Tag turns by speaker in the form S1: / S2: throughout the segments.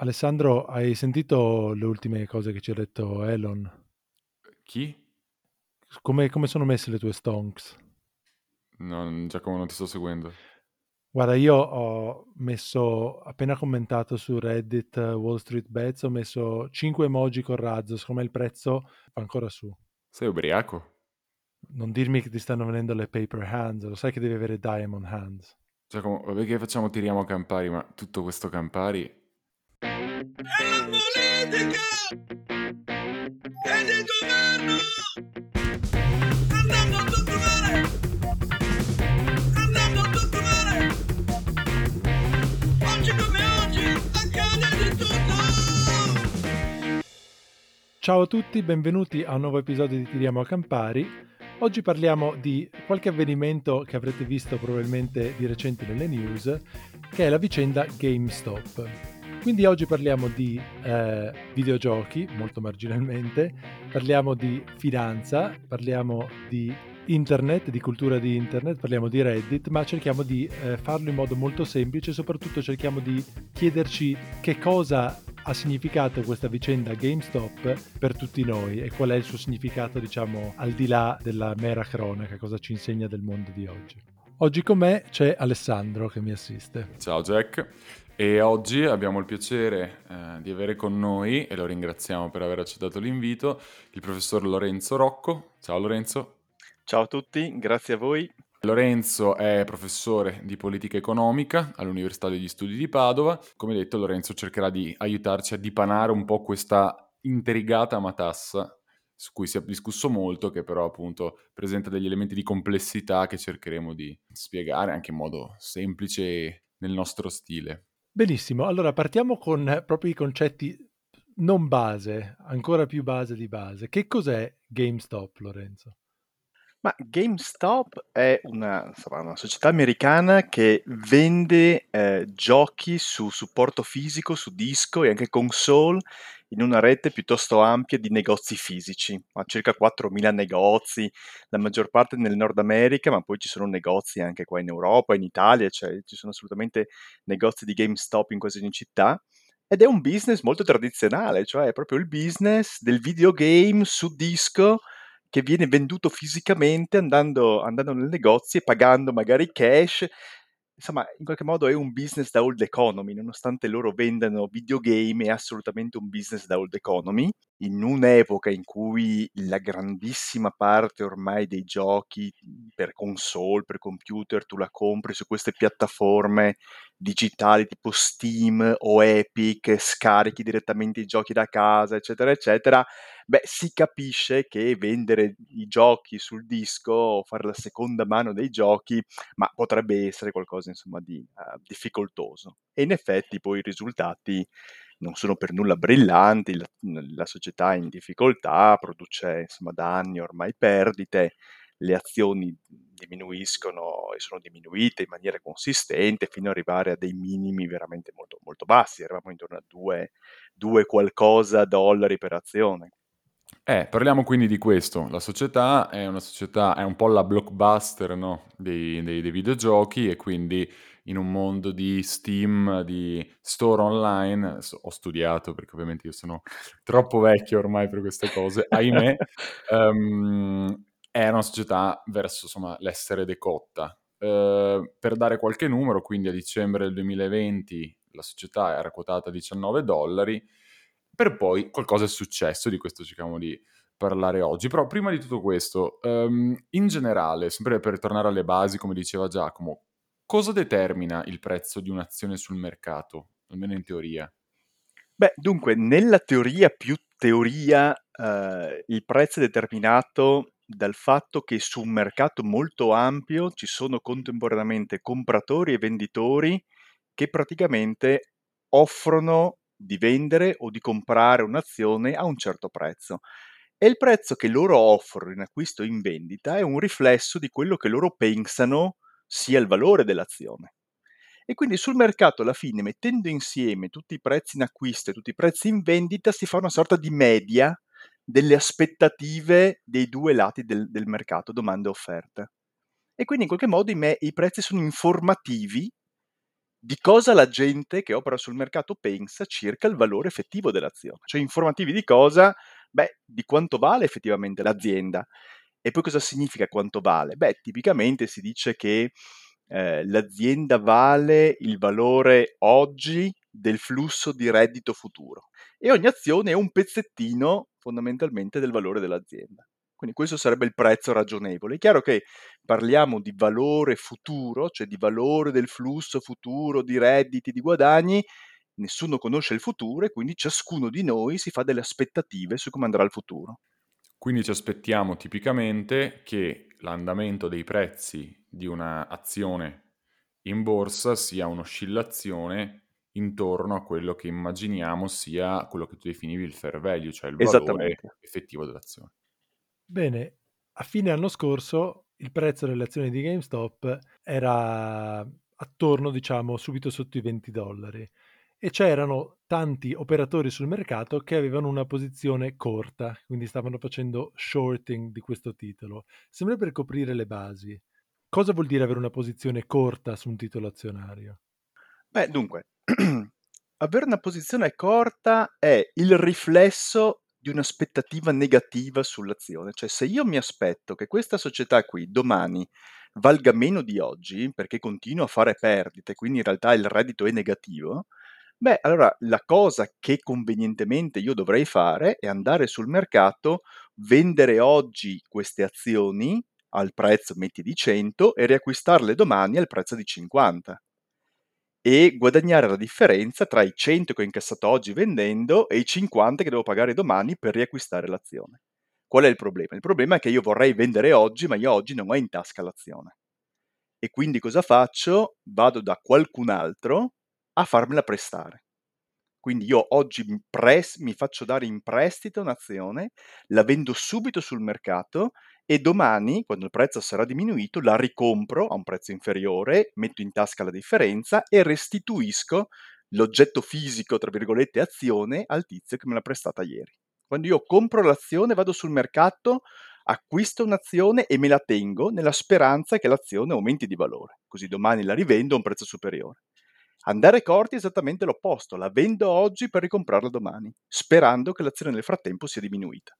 S1: Alessandro, hai sentito le ultime cose che ci ha detto Elon?
S2: Chi?
S1: Come, come sono messe le tue stonks?
S2: No, Giacomo, non ti sto seguendo.
S1: Guarda, io ho messo, appena commentato su Reddit uh, Wall Street Bets, ho messo 5 emoji con razzo, secondo me il prezzo va ancora su.
S2: Sei ubriaco?
S1: Non dirmi che ti stanno venendo le paper hands, lo sai che devi avere diamond hands.
S2: Giacomo, vabbè che facciamo tiriamo Campari, ma tutto questo Campari...
S3: È la politica! È il governo! Andiamo a tutto male! Andiamo a tutto male! Oggi come oggi accade di tutto!
S1: Ciao a tutti, benvenuti a un nuovo episodio di Tiriamo a Campari. Oggi parliamo di qualche avvenimento che avrete visto probabilmente di recente nelle news, che è la vicenda GameStop. Quindi oggi parliamo di eh, videogiochi, molto marginalmente, parliamo di finanza, parliamo di internet, di cultura di internet, parliamo di Reddit, ma cerchiamo di eh, farlo in modo molto semplice e soprattutto cerchiamo di chiederci che cosa ha significato questa vicenda GameStop per tutti noi e qual è il suo significato, diciamo, al di là della mera cronaca, cosa ci insegna del mondo di oggi. Oggi con me c'è Alessandro che mi assiste.
S2: Ciao Jack. E oggi abbiamo il piacere eh, di avere con noi, e lo ringraziamo per aver accettato l'invito, il professor Lorenzo Rocco. Ciao Lorenzo.
S4: Ciao a tutti, grazie a voi.
S2: Lorenzo è professore di politica economica all'Università degli Studi di Padova. Come detto, Lorenzo cercherà di aiutarci a dipanare un po' questa intrigata matassa su cui si è discusso molto, che però appunto presenta degli elementi di complessità che cercheremo di spiegare anche in modo semplice nel nostro stile.
S1: Benissimo, allora partiamo con proprio i concetti non base, ancora più base di base. Che cos'è GameStop, Lorenzo?
S4: Ma GameStop è una, insomma, una società americana che vende eh, giochi su supporto fisico, su disco e anche console in una rete piuttosto ampia di negozi fisici. Ha circa 4.000 negozi, la maggior parte nel Nord America, ma poi ci sono negozi anche qua in Europa, in Italia, cioè ci sono assolutamente negozi di GameStop in quasi ogni città. Ed è un business molto tradizionale, cioè è proprio il business del videogame su disco che viene venduto fisicamente andando, andando nel negozio e pagando magari cash. Insomma, in qualche modo è un business da old economy, nonostante loro vendano videogame, è assolutamente un business da old economy. In un'epoca in cui la grandissima parte ormai dei giochi per console, per computer, tu la compri su queste piattaforme digitali tipo Steam o Epic, scarichi direttamente i giochi da casa, eccetera, eccetera, beh, si capisce che vendere i giochi sul disco o fare la seconda mano dei giochi, ma potrebbe essere qualcosa, insomma, di uh, difficoltoso. E in effetti poi i risultati non sono per nulla brillanti, la, la società è in difficoltà, produce, insomma, da anni ormai perdite, le azioni diminuiscono e sono diminuite in maniera consistente fino ad arrivare a dei minimi veramente molto, molto bassi, eravamo intorno a 2, 2 qualcosa dollari per azione.
S2: Eh, parliamo quindi di questo. La società è una società, è un po' la blockbuster no? dei, dei, dei, videogiochi e quindi in un mondo di Steam, di store online, ho studiato perché ovviamente io sono troppo vecchio ormai per queste cose, ahimè, um, è una società verso insomma, l'essere decotta. Uh, per dare qualche numero, quindi a dicembre del 2020 la società era quotata a 19 dollari, per poi qualcosa è successo, di questo cerchiamo di parlare oggi. Però prima di tutto questo, um, in generale, sempre per tornare alle basi, come diceva Giacomo, cosa determina il prezzo di un'azione sul mercato, almeno in teoria?
S4: Beh, dunque, nella teoria più teoria, eh, il prezzo è determinato dal fatto che su un mercato molto ampio ci sono contemporaneamente compratori e venditori che praticamente offrono di vendere o di comprare un'azione a un certo prezzo. E il prezzo che loro offrono in acquisto o in vendita è un riflesso di quello che loro pensano sia il valore dell'azione. E quindi sul mercato alla fine, mettendo insieme tutti i prezzi in acquisto e tutti i prezzi in vendita, si fa una sorta di media delle aspettative dei due lati del, del mercato, domanda e offerta. E quindi in qualche modo i, me- i prezzi sono informativi di cosa la gente che opera sul mercato pensa circa il valore effettivo dell'azione. Cioè informativi di cosa? Beh, di quanto vale effettivamente l'azienda. E poi cosa significa quanto vale? Beh, tipicamente si dice che eh, l'azienda vale il valore oggi del flusso di reddito futuro e ogni azione è un pezzettino fondamentalmente del valore dell'azienda. Quindi questo sarebbe il prezzo ragionevole. È chiaro che parliamo di valore futuro, cioè di valore del flusso futuro di redditi, di guadagni, nessuno conosce il futuro e quindi ciascuno di noi si fa delle aspettative su come andrà il futuro.
S2: Quindi ci aspettiamo tipicamente che l'andamento dei prezzi di un'azione in borsa sia un'oscillazione intorno a quello che immaginiamo sia quello che tu definivi il fair value, cioè il valore effettivo dell'azione.
S1: Bene, a fine anno scorso il prezzo delle azioni di GameStop era attorno, diciamo, subito sotto i 20 dollari e c'erano tanti operatori sul mercato che avevano una posizione corta, quindi stavano facendo shorting di questo titolo. Sempre per coprire le basi. Cosa vuol dire avere una posizione corta su un titolo azionario?
S4: Beh, dunque, avere una posizione corta è il riflesso di un'aspettativa negativa sull'azione. Cioè, se io mi aspetto che questa società qui domani valga meno di oggi, perché continua a fare perdite, quindi in realtà il reddito è negativo, beh, allora la cosa che convenientemente io dovrei fare è andare sul mercato, vendere oggi queste azioni al prezzo metti di 100 e riacquistarle domani al prezzo di 50 e guadagnare la differenza tra i 100 che ho incassato oggi vendendo e i 50 che devo pagare domani per riacquistare l'azione. Qual è il problema? Il problema è che io vorrei vendere oggi, ma io oggi non ho in tasca l'azione. E quindi cosa faccio? Vado da qualcun altro a farmela prestare. Quindi io oggi pres- mi faccio dare in prestito un'azione, la vendo subito sul mercato e domani, quando il prezzo sarà diminuito, la ricompro a un prezzo inferiore, metto in tasca la differenza e restituisco l'oggetto fisico, tra virgolette, azione al tizio che me l'ha prestata ieri. Quando io compro l'azione, vado sul mercato, acquisto un'azione e me la tengo nella speranza che l'azione aumenti di valore, così domani la rivendo a un prezzo superiore. Andare corti è esattamente l'opposto, la vendo oggi per ricomprarla domani, sperando che l'azione nel frattempo sia diminuita.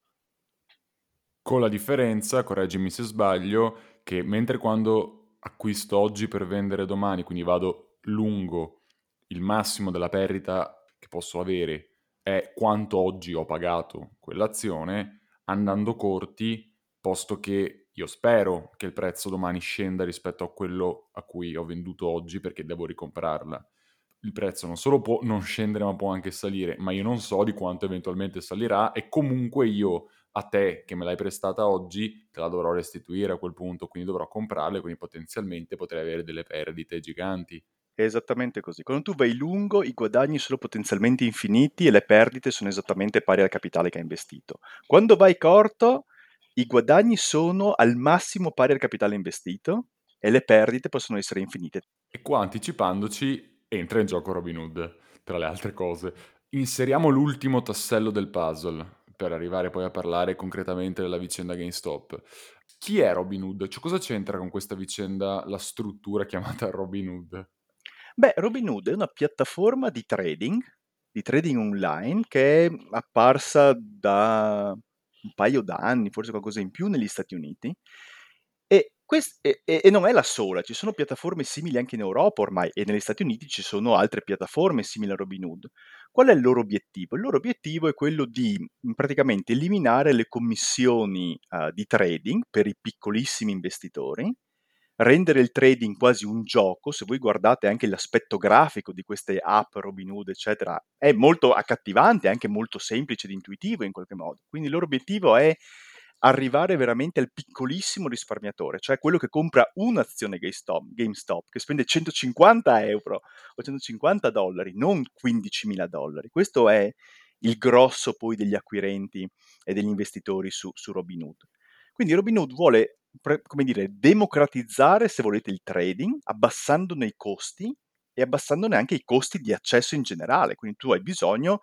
S2: Con la differenza, correggimi se sbaglio, che mentre quando acquisto oggi per vendere domani, quindi vado lungo, il massimo della perdita che posso avere è quanto oggi ho pagato quell'azione, andando corti, posto che io spero che il prezzo domani scenda rispetto a quello a cui ho venduto oggi perché devo ricomprarla il prezzo non solo può non scendere ma può anche salire, ma io non so di quanto eventualmente salirà e comunque io a te che me l'hai prestata oggi te la dovrò restituire a quel punto, quindi dovrò comprarla e quindi potenzialmente potrei avere delle perdite giganti.
S4: È esattamente così. Quando tu vai lungo, i guadagni sono potenzialmente infiniti e le perdite sono esattamente pari al capitale che hai investito. Quando vai corto, i guadagni sono al massimo pari al capitale investito e le perdite possono essere infinite.
S2: E qua anticipandoci, entra in gioco Robin Hood, tra le altre cose. Inseriamo l'ultimo tassello del puzzle per arrivare poi a parlare concretamente della vicenda GameStop. Chi è Robin Hood? Cioè, cosa c'entra con questa vicenda la struttura chiamata Robin Hood?
S4: Beh, Robin Hood è una piattaforma di trading, di trading online, che è apparsa da un paio d'anni, forse qualcosa in più negli Stati Uniti, e Quest e e non è la sola, ci sono piattaforme simili anche in Europa ormai e negli Stati Uniti ci sono altre piattaforme simili a Robinhood. Qual è il loro obiettivo? Il loro obiettivo è quello di, praticamente eliminare le commissioni, uhm, di trading per i piccolissimi investitori, rendere il trading quasi un gioco. Se voi guardate anche l'aspetto grafico di queste app Robinhood, eccetera, è molto accattivante, anche molto semplice ed intuitivo in qualche modo. Quindi il loro obiettivo è arrivare veramente al piccolissimo risparmiatore, cioè quello che compra un'azione GameStop, GameStop che spende 150 euro o 150 dollari, non 15.000 dollari. Questo è il grosso poi degli acquirenti e degli investitori su, su Robinhood. Quindi Robinhood vuole, come dire, democratizzare, se volete, il trading, abbassandone i costi e abbassandone anche i costi di accesso in generale. Quindi tu hai bisogno,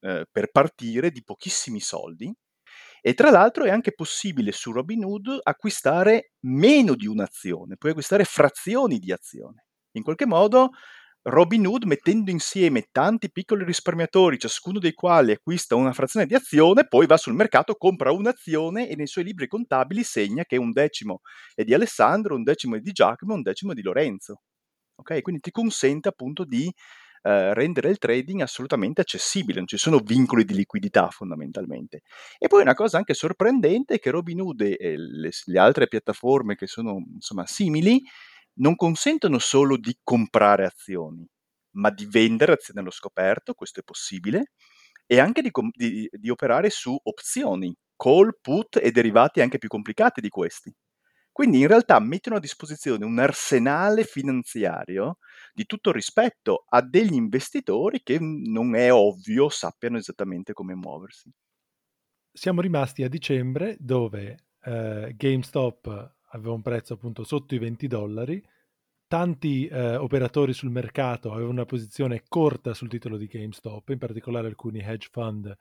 S4: eh, per partire, di pochissimi soldi e tra l'altro è anche possibile su Robinhood acquistare meno di un'azione, puoi acquistare frazioni di azione. In qualche modo Robinhood mettendo insieme tanti piccoli risparmiatori, ciascuno dei quali acquista una frazione di azione, poi va sul mercato, compra un'azione e nei suoi libri contabili segna che un decimo è di Alessandro, un decimo è di Giacomo, un decimo è di Lorenzo. Ok? Quindi ti consente appunto di eh, rendere il trading assolutamente accessibile, non ci sono vincoli di liquidità fondamentalmente. E poi una cosa anche sorprendente è che Robinhood e le, le altre piattaforme che sono insomma simili non consentono solo di comprare azioni, ma di vendere azioni allo scoperto, questo è possibile, e anche di, di, di operare su opzioni, call, put e derivati anche più complicati di questi. Quindi in realtà mettono a disposizione un arsenale finanziario di tutto rispetto a degli investitori che non è ovvio sappiano esattamente come muoversi.
S1: Siamo rimasti a dicembre dove eh, GameStop aveva un prezzo appunto sotto i 20 dollari, tanti eh, operatori sul mercato avevano una posizione corta sul titolo di GameStop, in particolare alcuni hedge fund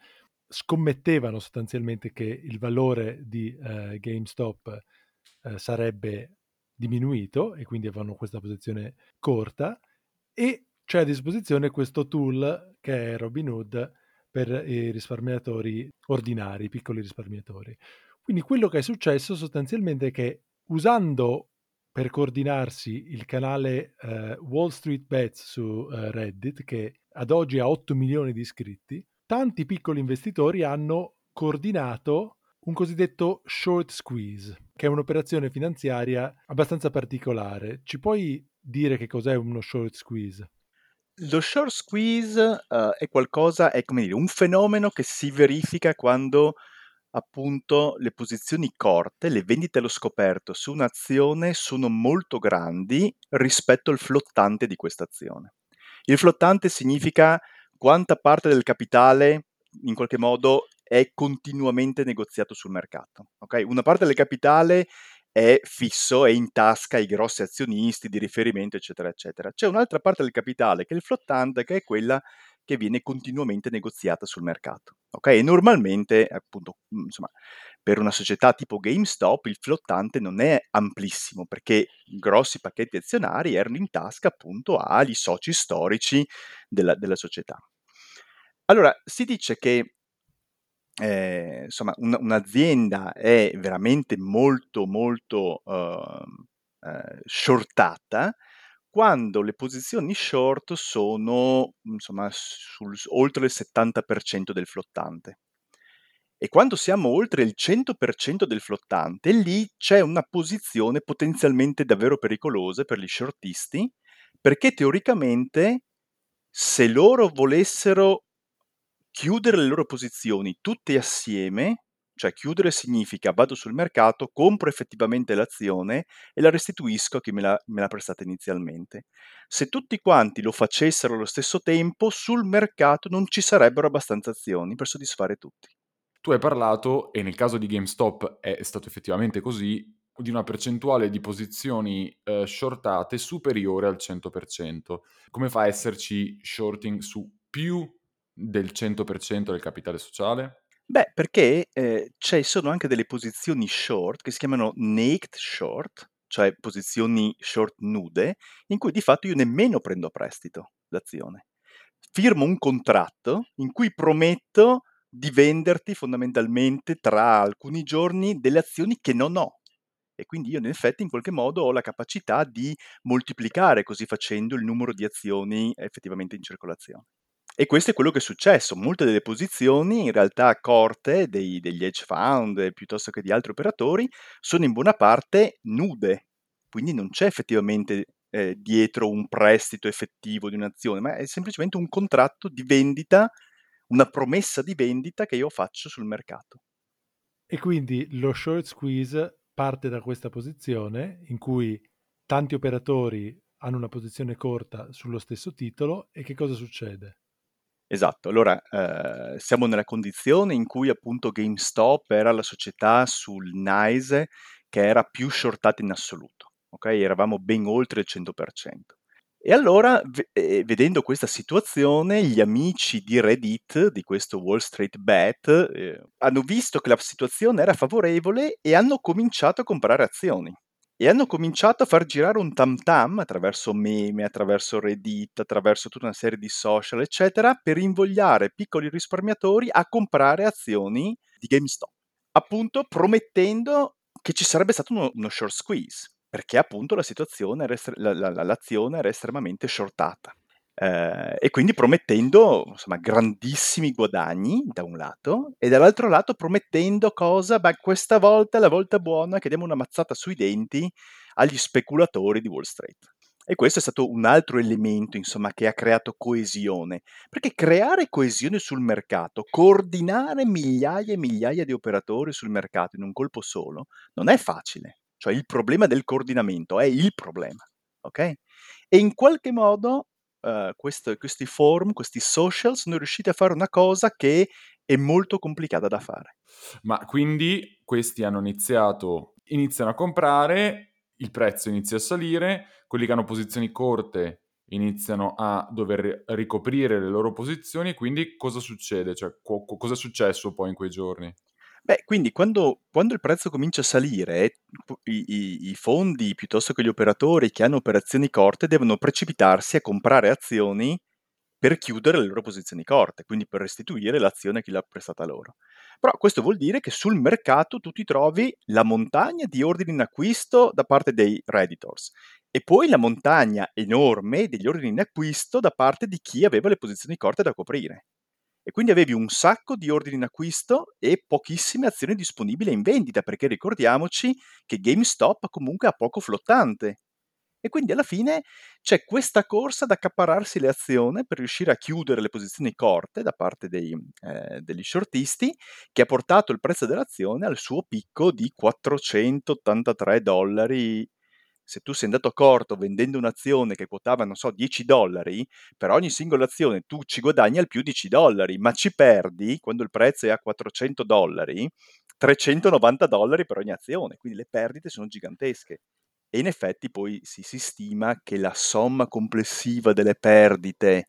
S1: scommettevano sostanzialmente che il valore di eh, GameStop eh, sarebbe diminuito e quindi avevano questa posizione corta e c'è a disposizione questo tool che è Robinhood per i risparmiatori ordinari, i piccoli risparmiatori. Quindi quello che è successo sostanzialmente è che usando per coordinarsi il canale eh, Wall Street Bets su eh, Reddit, che ad oggi ha 8 milioni di iscritti, tanti piccoli investitori hanno coordinato un cosiddetto short squeeze, che è un'operazione finanziaria abbastanza particolare. Ci puoi dire che cos'è uno short squeeze?
S4: Lo short squeeze uh, è qualcosa, è come dire, un fenomeno che si verifica quando appunto le posizioni corte, le vendite allo scoperto su un'azione sono molto grandi rispetto al flottante di questa azione. Il flottante significa quanta parte del capitale in qualche modo è continuamente negoziato sul mercato. Okay? Una parte del capitale è fisso, è in tasca ai grossi azionisti di riferimento, eccetera, eccetera. C'è un'altra parte del capitale che è il flottante, che è quella che viene continuamente negoziata sul mercato. Ok? E normalmente, appunto, mm, insomma, per una società tipo GameStop il flottante non è amplissimo perché grossi pacchetti azionari erano in tasca appunto agli soci storici della, della società. Allora, si dice che eh, insomma, un, un'azienda è veramente molto, molto uh, uh, shortata quando le posizioni short sono insomma sul, oltre il 70% del flottante. E quando siamo oltre il 100% del flottante, lì c'è una posizione potenzialmente davvero pericolosa per gli shortisti, perché teoricamente se loro volessero chiudere le loro posizioni tutte assieme, cioè chiudere significa vado sul mercato, compro effettivamente l'azione e la restituisco a chi me l'ha, me l'ha prestata inizialmente. Se tutti quanti lo facessero allo stesso tempo, sul mercato non ci sarebbero abbastanza azioni per soddisfare tutti.
S2: Tu hai parlato, e nel caso di GameStop è stato effettivamente così, di una percentuale di posizioni eh, shortate superiore al 100%. Come fa a esserci shorting su più del 100% del capitale sociale?
S4: Beh, perché eh, ci sono anche delle posizioni short che si chiamano naked short, cioè posizioni short nude, in cui di fatto io nemmeno prendo a prestito l'azione. Firmo un contratto in cui prometto di venderti fondamentalmente tra alcuni giorni delle azioni che non ho. E quindi io in effetti in qualche modo ho la capacità di moltiplicare così facendo il numero di azioni effettivamente in circolazione. E questo è quello che è successo. Molte delle posizioni, in realtà corte dei, degli hedge fund piuttosto che di altri operatori, sono in buona parte nude. Quindi non c'è effettivamente eh, dietro un prestito effettivo di un'azione, ma è semplicemente un contratto di vendita, una promessa di vendita che io faccio sul mercato.
S1: E quindi lo short squeeze parte da questa posizione in cui tanti operatori hanno una posizione corta sullo stesso titolo e che cosa succede?
S4: Esatto, allora, ehm, siamo nella condizione in cui appunto GameStop era la società sul NYSE che era più shortata in assoluto, okay, eravamo ben oltre il 100%. E allora v vedendo questa situazione, gli amici di Reddit, di questo Wall Street Bet, ehm, hanno visto che la situazione era favorevole e hanno cominciato a comprare azioni. E hanno cominciato a far girare un tam tam attraverso meme, attraverso Reddit, attraverso tutta una serie di social, eccetera, per invogliare piccoli risparmiatori a comprare azioni di GameStop, appunto promettendo che ci sarebbe stato uno, uno short squeeze, perché appunto la situazione era estre- la- la- la- l'azione era estremamente shortata. Eh, e quindi promettendo insomma, grandissimi guadagni da un lato e dall'altro lato promettendo cosa? Beh, questa volta è la volta buona che diamo una mazzata sui denti agli speculatori di Wall Street. E questo è stato un altro elemento, insomma, che ha creato coesione. Perché creare coesione sul mercato, coordinare migliaia e migliaia di operatori sul mercato in un colpo solo, non è facile. Cioè il problema del coordinamento è il problema, ok? E in qualche modo uh, questi forum, questi social sono riusciti a fare una cosa che è molto complicata da fare.
S2: Ma quindi questi hanno iniziato, iniziano a comprare, il prezzo inizia a salire, quelli che hanno posizioni corte iniziano a dover ricoprire le loro posizioni, quindi cosa succede? Cioè, co- cosa è successo poi in quei giorni?
S4: Beh, quindi quando, quando il prezzo comincia a salire, i, i- i fondi piuttosto che gli operatori che hanno operazioni corte devono precipitarsi a comprare azioni per chiudere le loro posizioni corte, quindi per restituire l'azione che l'ha prestata loro. Però questo vuol dire che sul mercato tu ti trovi la montagna di ordini in acquisto da parte dei Redditors e poi la montagna enorme degli ordini in acquisto da parte di chi aveva le posizioni corte da coprire e quindi avevi un sacco di ordini in acquisto e pochissime azioni disponibili in vendita, perché ricordiamoci che GameStop comunque ha poco flottante. E quindi alla fine c'è questa corsa ad accapararsi le azioni per riuscire a chiudere le posizioni corte da parte dei, eh, degli shortisti, che ha portato il prezzo dell'azione al suo picco di 483 dollari se tu sei andato corto vendendo un'azione che quotava, non so, 10 dollari, per ogni singola azione tu ci guadagni al più 10 dollari, ma ci perdi quando il prezzo è a 400 dollari, 390 dollari per ogni azione, quindi le perdite sono gigantesche. E in effetti poi si, si stima che la somma complessiva delle perdite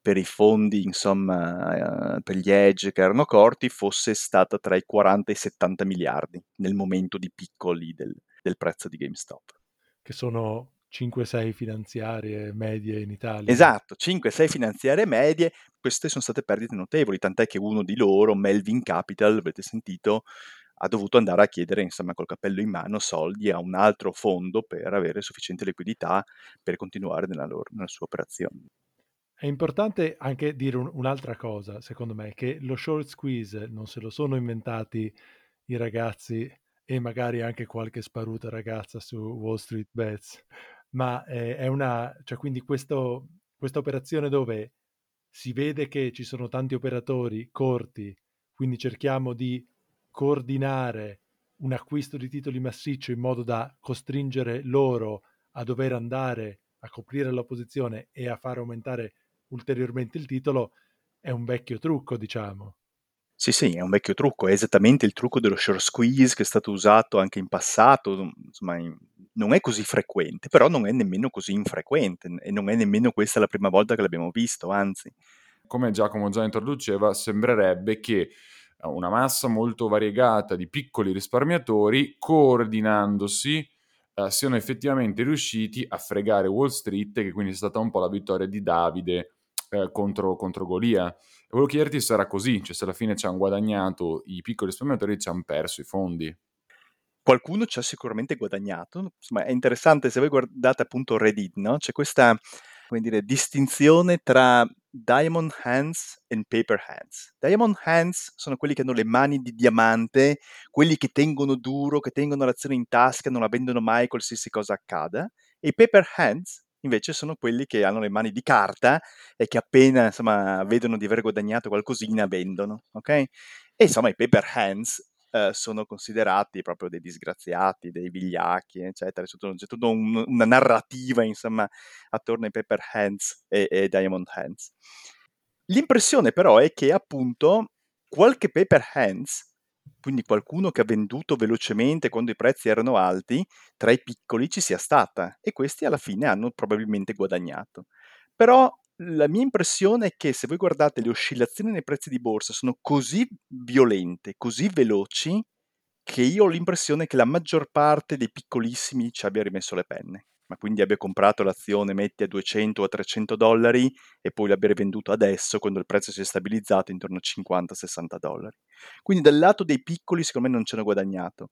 S4: per i fondi, insomma, eh, per gli edge che erano corti, fosse stata tra i 40 e i 70 miliardi nel momento di piccoli del, del prezzo di GameStop
S1: che sono 5-6 finanziarie medie in Italia.
S4: Esatto, 5-6 finanziarie medie, queste sono state perdite notevoli, tant'è che uno di loro, Melvin Capital, avete sentito, ha dovuto andare a chiedere, insomma, col cappello in mano, soldi a un altro fondo per avere sufficiente liquidità per continuare nella, loro, nella sua operazione.
S1: È importante anche dire un, un'altra cosa, secondo me, che lo short squeeze non se lo sono inventati i ragazzi e magari anche qualche sparuta ragazza su Wall Street Bets, ma eh, è una, cioè quindi questo, questa operazione dove si vede che ci sono tanti operatori corti, quindi cerchiamo di coordinare un acquisto di titoli massiccio in modo da costringere loro a dover andare a coprire la posizione e a far aumentare ulteriormente il titolo, è un vecchio trucco, diciamo.
S4: Sì, sì, è un vecchio trucco, è esattamente il trucco dello short squeeze che è stato usato anche in passato, insomma, non è così frequente, però non è nemmeno così infrequente e non è nemmeno questa la prima volta che l'abbiamo visto, anzi.
S2: Come Giacomo già introduceva, sembrerebbe che eh, una massa molto variegata di piccoli risparmiatori, coordinandosi, eh, siano effettivamente riusciti a fregare Wall Street, che quindi è stata un po' la vittoria di Davide eh, contro, contro Golia. E volevo chiederti se era così, cioè se alla fine ci hanno guadagnato i piccoli risparmiatori e ci hanno perso i fondi.
S4: Qualcuno ci ha sicuramente guadagnato, insomma è interessante se voi guardate appunto Reddit, no? c'è questa dire, distinzione tra diamond hands e paper hands. Diamond hands sono quelli che hanno le mani di diamante, quelli che tengono duro, che tengono l'azione in tasca, non la vendono mai qualsiasi cosa accada. E i paper hands invece sono quelli che hanno le mani di carta e che appena insomma, vedono di aver guadagnato qualcosina vendono, ok? E insomma i paper hands eh, sono considerati proprio dei disgraziati, dei vigliacchi, eccetera. C'è tutta un, una narrativa, insomma, attorno ai paper hands e, e diamond hands. L'impressione però è che appunto qualche paper hands quindi qualcuno che ha venduto velocemente quando i prezzi erano alti, tra i piccoli ci sia stata e questi alla fine hanno probabilmente guadagnato. Però la mia impressione è che se voi guardate le oscillazioni nei prezzi di borsa sono così violente, così veloci, che io ho l'impressione che la maggior parte dei piccolissimi ci abbia rimesso le penne, ma quindi abbia comprato l'azione, metti a 200 o a 300 dollari e poi l'abbia rivenduto adesso quando il prezzo si è stabilizzato intorno a 50-60 dollari. Quindi dal lato dei piccoli secondo me non ci hanno guadagnato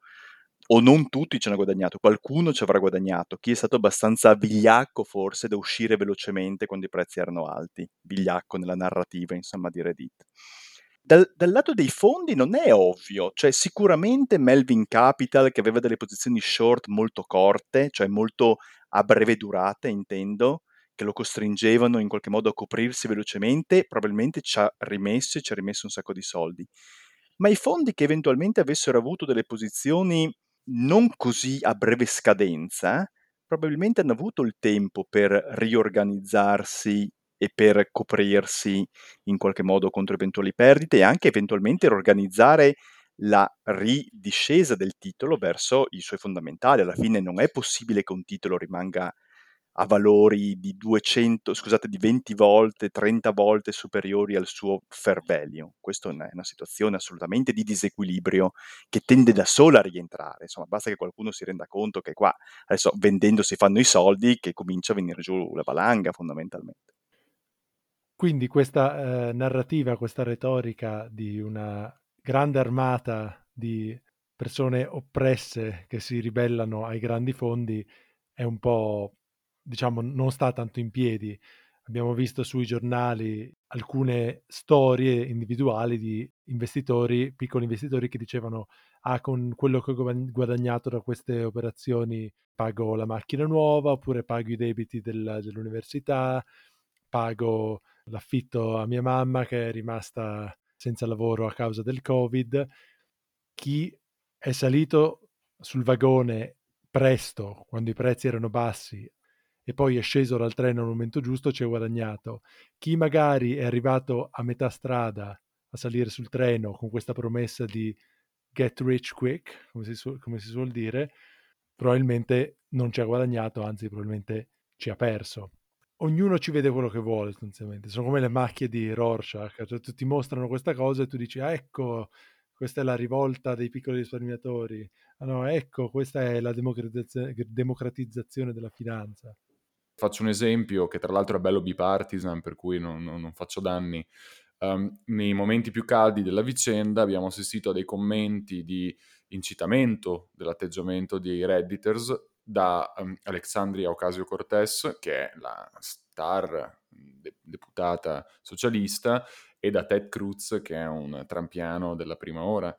S4: o non tutti ci hanno guadagnato, qualcuno ci avrà guadagnato, chi è stato abbastanza vigliacco forse da uscire velocemente quando i prezzi erano alti, vigliacco nella narrativa insomma di Reddit. Dal, dal lato dei fondi non è ovvio, cioè sicuramente Melvin Capital che aveva delle posizioni short molto corte, cioè molto a breve durata intendo, che lo costringevano in qualche modo a coprirsi velocemente, probabilmente ci ha rimesso e ci ha rimesso un sacco di soldi. Ma i fondi che eventualmente avessero avuto delle posizioni non così a breve scadenza, probabilmente hanno avuto il tempo per riorganizzarsi e per coprirsi in qualche modo contro eventuali perdite e anche eventualmente riorganizzare la ridiscesa del titolo verso i suoi fondamentali. Alla fine non è possibile che un titolo rimanga a valori di 200, scusate, di 20 volte, 30 volte superiori al suo fair value. Questa è una situazione assolutamente di disequilibrio che tende da sola a rientrare. Insomma, basta che qualcuno si renda conto che qua adesso vendendo si fanno i soldi che comincia a venire giù la valanga fondamentalmente.
S1: Quindi questa eh, narrativa, questa retorica di una grande armata di persone oppresse che si ribellano ai grandi fondi è un po' diciamo, non sta tanto in piedi. Abbiamo visto sui giornali alcune storie individuali di investitori, piccoli investitori che dicevano ah, con quello che ho guadagnato da queste operazioni pago la macchina nuova oppure pago i debiti del, dell'università, pago l'affitto a mia mamma che è rimasta senza lavoro a causa del Covid. Chi è salito sul vagone presto, quando i prezzi erano bassi, e poi è sceso dal treno al momento giusto, ci ha guadagnato. Chi magari è arrivato a metà strada a salire sul treno con questa promessa di get rich quick, come si, su- come si suol dire, probabilmente non ci ha guadagnato, anzi probabilmente ci ha perso. Ognuno ci vede quello che vuole, sostanzialmente. Sono come le macchie di Rorschach, cioè ti mostrano questa cosa e tu dici, ah, ecco, questa è la rivolta dei piccoli risparmiatori. Ah no, ecco, questa è la democratizzazione della finanza.
S2: Faccio un esempio che tra l'altro è bello bipartisan, per cui non, non, non faccio danni. Um, nei momenti più caldi della vicenda abbiamo assistito a dei commenti di incitamento dell'atteggiamento dei redditors da um, Alexandria Ocasio-Cortez, che è la star de- deputata socialista, e da Ted Cruz, che è un trampiano della prima ora.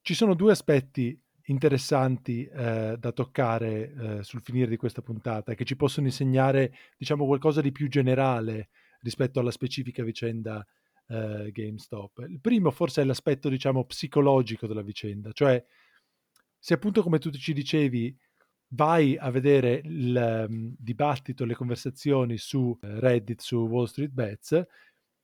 S1: Ci sono due aspetti interessanti eh, da toccare eh, sul finire di questa puntata, che ci possono insegnare, diciamo, qualcosa di più generale rispetto alla specifica vicenda eh, GameStop. Il primo forse è l'aspetto, diciamo, psicologico della vicenda, cioè se appunto come tu ci dicevi vai a vedere il um, dibattito, le conversazioni su uh, Reddit, su Wall Street Bets,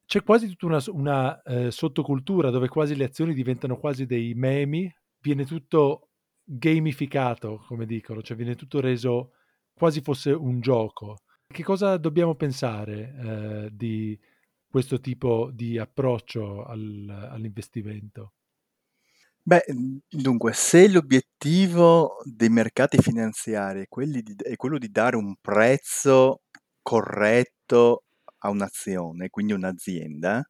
S1: c'è quasi tutta una, una uh, sottocultura dove quasi le azioni diventano quasi dei memi, viene tutto gamificato, come dicono, cioè viene tutto reso quasi fosse un gioco. Che cosa dobbiamo pensare eh, di questo tipo di approccio al, all'investimento?
S4: Beh, dunque, se l'obiettivo dei mercati finanziari è, di, è quello di dare un prezzo corretto a un'azione, quindi un'azienda,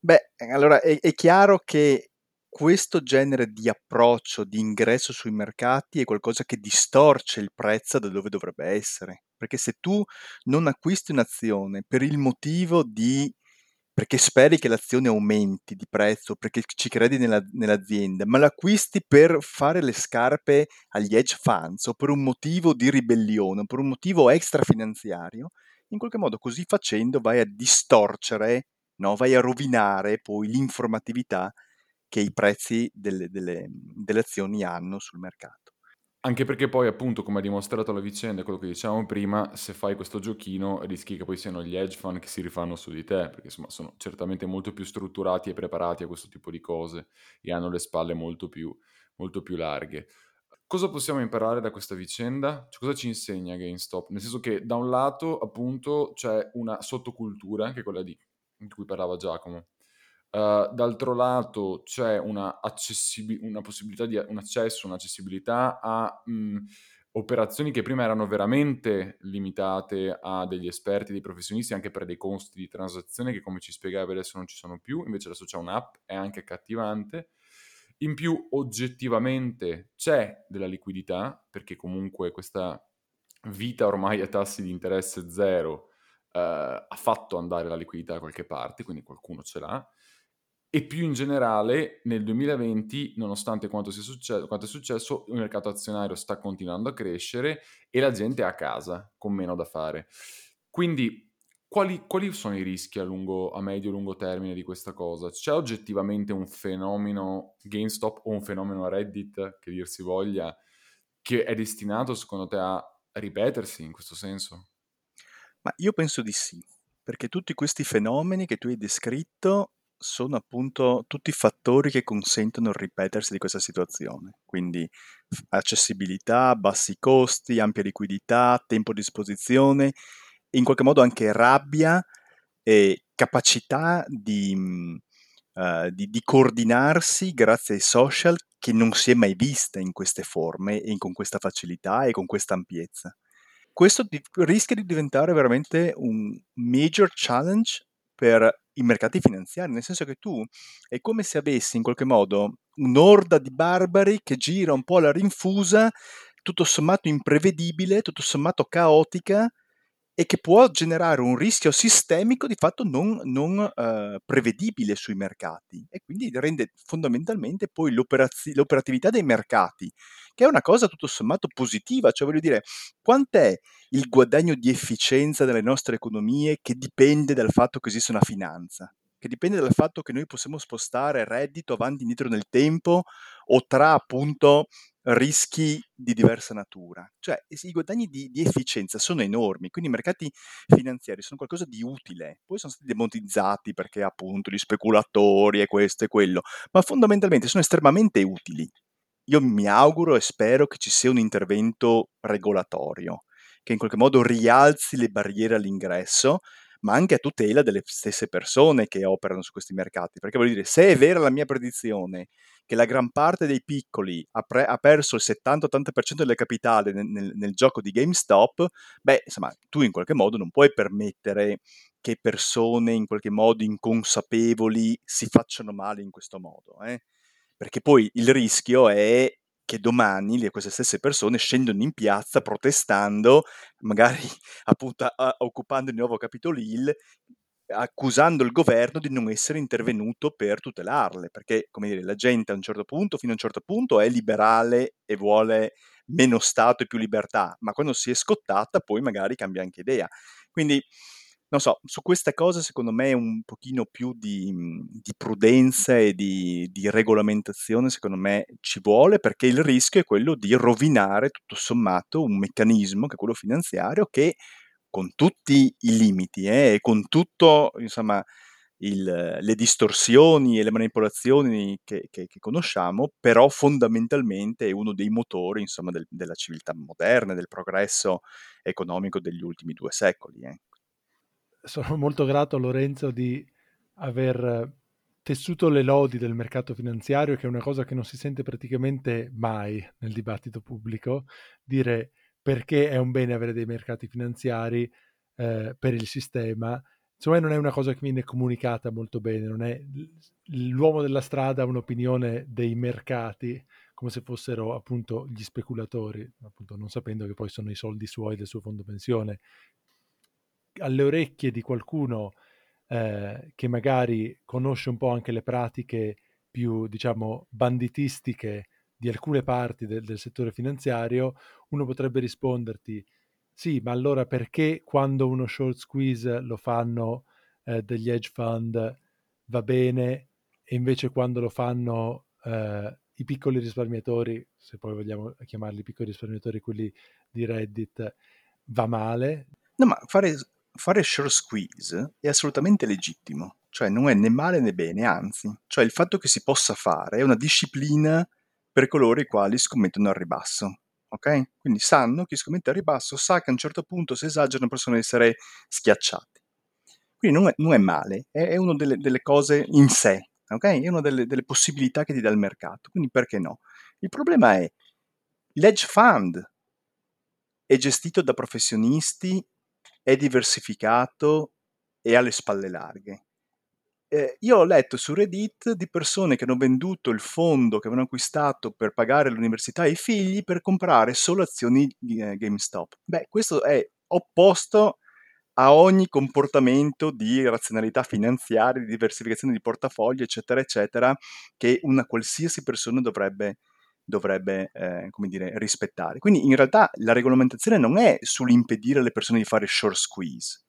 S4: beh, allora è, è chiaro che questo genere di approccio, di ingresso sui mercati è qualcosa che distorce il prezzo da dove dovrebbe essere. Perché se tu non acquisti un'azione per il motivo di perché speri che l'azione aumenti di prezzo, perché ci credi nella, nell'azienda, ma l'acquisti per fare le scarpe agli hedge funds o per un motivo di ribellione, per un motivo extrafinanziario, in qualche modo così facendo vai a distorcere, no? vai a rovinare poi l'informatività che i prezzi delle, delle, delle azioni hanno sul mercato.
S2: Anche perché poi, appunto, come ha dimostrato la vicenda, quello che dicevamo prima, se fai questo giochino rischi che poi siano gli hedge fund che si rifanno su di te, perché insomma sono certamente molto più strutturati e preparati a questo tipo di cose e hanno le spalle molto più, molto più larghe. Cosa possiamo imparare da questa vicenda? Cioè, cosa ci insegna GameStop? Nel senso che da un lato, appunto, c'è una sottocultura, che è quella di, di cui parlava Giacomo, Uh, d'altro lato c'è una, accessibi- una possibilità di un accesso, un'accessibilità a mh, operazioni che prima erano veramente limitate a degli esperti, dei professionisti, anche per dei costi di transazione che come ci spiegavi adesso non ci sono più, invece adesso c'è un'app, è anche accattivante. In più oggettivamente c'è della liquidità, perché comunque questa vita ormai a tassi di interesse zero eh, ha fatto andare la liquidità da qualche parte, quindi qualcuno ce l'ha. E più in generale, nel 2020, nonostante quanto, sia successo, quanto è successo, il mercato azionario sta continuando a crescere e la gente è a casa, con meno da fare. Quindi, quali, quali sono i rischi a, lungo, a medio e lungo termine di questa cosa? C'è oggettivamente un fenomeno GameStop o un fenomeno Reddit, che dir si voglia, che è destinato, secondo te, a ripetersi in questo senso?
S4: Ma io penso di sì, perché tutti questi fenomeni che tu hai descritto sono appunto tutti fattori che consentono il ripetersi di questa situazione. Quindi accessibilità, bassi costi, ampia liquidità, tempo a disposizione in qualche modo anche rabbia e capacità di, uh, di, di coordinarsi grazie ai social che non si è mai vista in queste forme e con questa facilità e con questa ampiezza. Questo di- rischia di diventare veramente un major challenge per i mercati finanziari, nel senso che tu è come se avessi in qualche modo un'orda di barbari che gira un po' alla rinfusa, tutto sommato imprevedibile, tutto sommato caotica, e che può generare un rischio sistemico di fatto non, non uh, prevedibile sui mercati. E quindi rende fondamentalmente poi l'operatività dei mercati, che è una cosa tutto sommato positiva, cioè voglio dire, quant'è il guadagno di efficienza delle nostre economie che dipende dal fatto che esiste una finanza? Che dipende dal fatto che noi possiamo spostare reddito avanti e indietro nel tempo o tra appunto rischi di diversa natura. Cioè i guadagni di, di, efficienza sono enormi, quindi i mercati finanziari sono qualcosa di utile. Poi sono stati demonetizzati perché appunto gli speculatori e questo e quello, ma fondamentalmente sono estremamente utili. Io mi auguro e spero che ci sia un intervento regolatorio che in qualche modo rialzi le barriere all'ingresso, ma anche a tutela delle stesse persone che operano su questi mercati. Perché voglio dire, se è vera la mia predizione che la gran parte dei piccoli ha, pre- ha perso il 70-80% delle capitali nel, nel, nel, gioco di GameStop, beh, insomma, tu in qualche modo non puoi permettere che persone in qualche modo inconsapevoli si facciano male in questo modo, eh? Perché poi il rischio è che domani queste stesse persone scendono in piazza protestando, magari appunto a, occupando di nuovo Capitol Hill, accusando il governo di non essere intervenuto per tutelarle, perché come dire, la gente a un certo punto, fino a un certo punto, è liberale e vuole meno Stato e più libertà, ma quando si è scottata poi magari cambia anche idea. Quindi non so, su queste cose secondo me un pochino più di, di prudenza e di, di, regolamentazione secondo me ci vuole perché il rischio è quello di rovinare tutto sommato un meccanismo che è quello finanziario che con tutti i limiti eh, e con tutto insomma il, le distorsioni e le manipolazioni che, che, che, conosciamo, però fondamentalmente è uno dei motori insomma, del, della civiltà moderna, del progresso economico degli ultimi due secoli. Eh
S1: sono molto grato a Lorenzo di aver tessuto le lodi del mercato finanziario, che è una cosa che non si sente praticamente mai nel dibattito pubblico, dire perché è un bene avere dei mercati finanziari eh, per il sistema. Insomma, non è una cosa che viene comunicata molto bene, non è l'uomo della strada ha un'opinione dei mercati come se fossero appunto gli speculatori, appunto non sapendo che poi sono i soldi suoi del suo fondo pensione alle orecchie di qualcuno eh, che magari conosce un po' anche le pratiche più, diciamo, banditistiche di alcune parti del, del settore finanziario, uno potrebbe risponderti, sì, ma allora perché quando uno short squeeze lo fanno eh, degli hedge fund va bene e invece quando lo fanno eh, i piccoli risparmiatori, se poi vogliamo chiamarli piccoli risparmiatori, quelli di Reddit, va male?
S4: No, ma fare fare short squeeze è assolutamente legittimo, cioè non è né male né bene, anzi, cioè il fatto che si possa fare è una disciplina per coloro i quali scommettono al ribasso. Ok? Quindi sanno chi scommette al ribasso sa che a un certo punto se esagerano possono essere schiacciati. Quindi non è, non è male, è, è una delle, delle cose in sé, ok? È una delle, delle possibilità che ti dà il mercato, quindi perché no? Il problema è l'edge fund è gestito da professionisti, è diversificato e ha le spalle larghe. Eh, io ho letto su Reddit di persone che hanno venduto il fondo che avevano acquistato per pagare l'università ai figli per comprare solo azioni eh, GameStop. Beh, questo è opposto a ogni comportamento di razionalità finanziaria, di diversificazione di portafoglio, eccetera, eccetera, che una qualsiasi persona dovrebbe, dovrebbe eh, come dire, rispettare. Quindi in realtà la regolamentazione non è sull'impedire alle persone di fare short squeeze,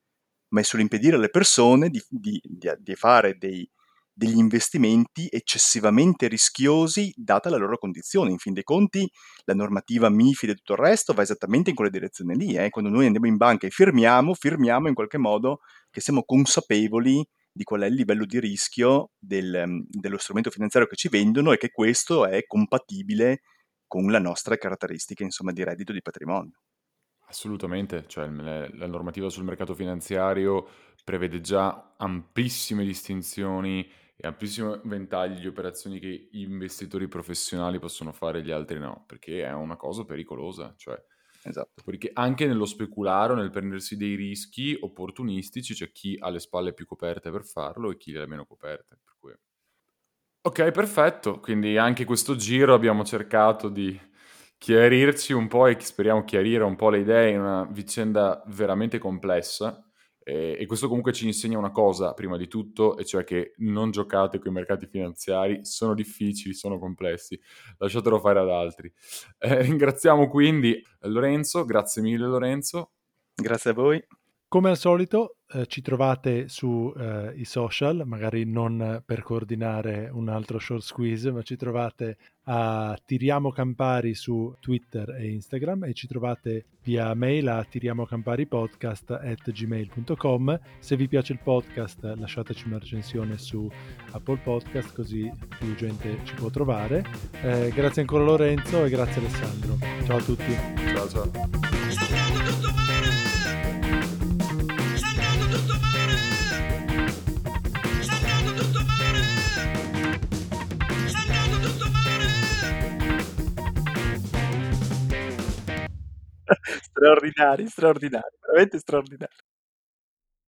S4: ma è sull'impedire alle persone di, di, di, di fare dei, degli investimenti eccessivamente rischiosi data la loro condizione. In fin dei conti, la normativa MIFID e tutto il resto va esattamente in quella direzione lì. Eh. Quando noi andiamo in banca e firmiamo, firmiamo in qualche modo che siamo consapevoli di qual è il livello di rischio del, dello strumento finanziario che ci vendono e che questo è compatibile con le nostre caratteristiche insomma, di reddito di patrimonio.
S2: Assolutamente, cioè la normativa sul mercato finanziario prevede già amplissime distinzioni e amplissimo ventaglio di operazioni che gli investitori professionali possono fare e gli altri no, perché è una cosa pericolosa, cioè
S4: Esatto.
S2: perché anche nello speculare nel prendersi dei rischi opportunistici c'è chi ha le spalle più coperte per farlo e chi le ha meno coperte. Per cui... Ok, perfetto. Quindi anche questo giro abbiamo cercato di chiarirci un po' e speriamo chiarire un po' le idee in una vicenda veramente complessa e, questo comunque ci insegna una cosa, prima di tutto, e cioè che non giocate con i mercati finanziari, sono difficili, sono complessi, lasciatelo fare ad altri. Eh, ringraziamo quindi Lorenzo, grazie mille Lorenzo.
S4: Grazie a voi.
S1: Come al solito eh, ci trovate sui eh, social, magari non per coordinare un altro short squeeze, ma ci trovate a Tiriamo Campari su Twitter e Instagram e ci trovate via mail a tiriamocamparipodcast.gmail.com Se vi piace il podcast lasciateci una recensione su Apple Podcast così più gente ci può trovare. Eh, grazie ancora Lorenzo e grazie Alessandro. Ciao a tutti.
S2: Ciao ciao.
S4: straordinari, straordinari, veramente straordinari.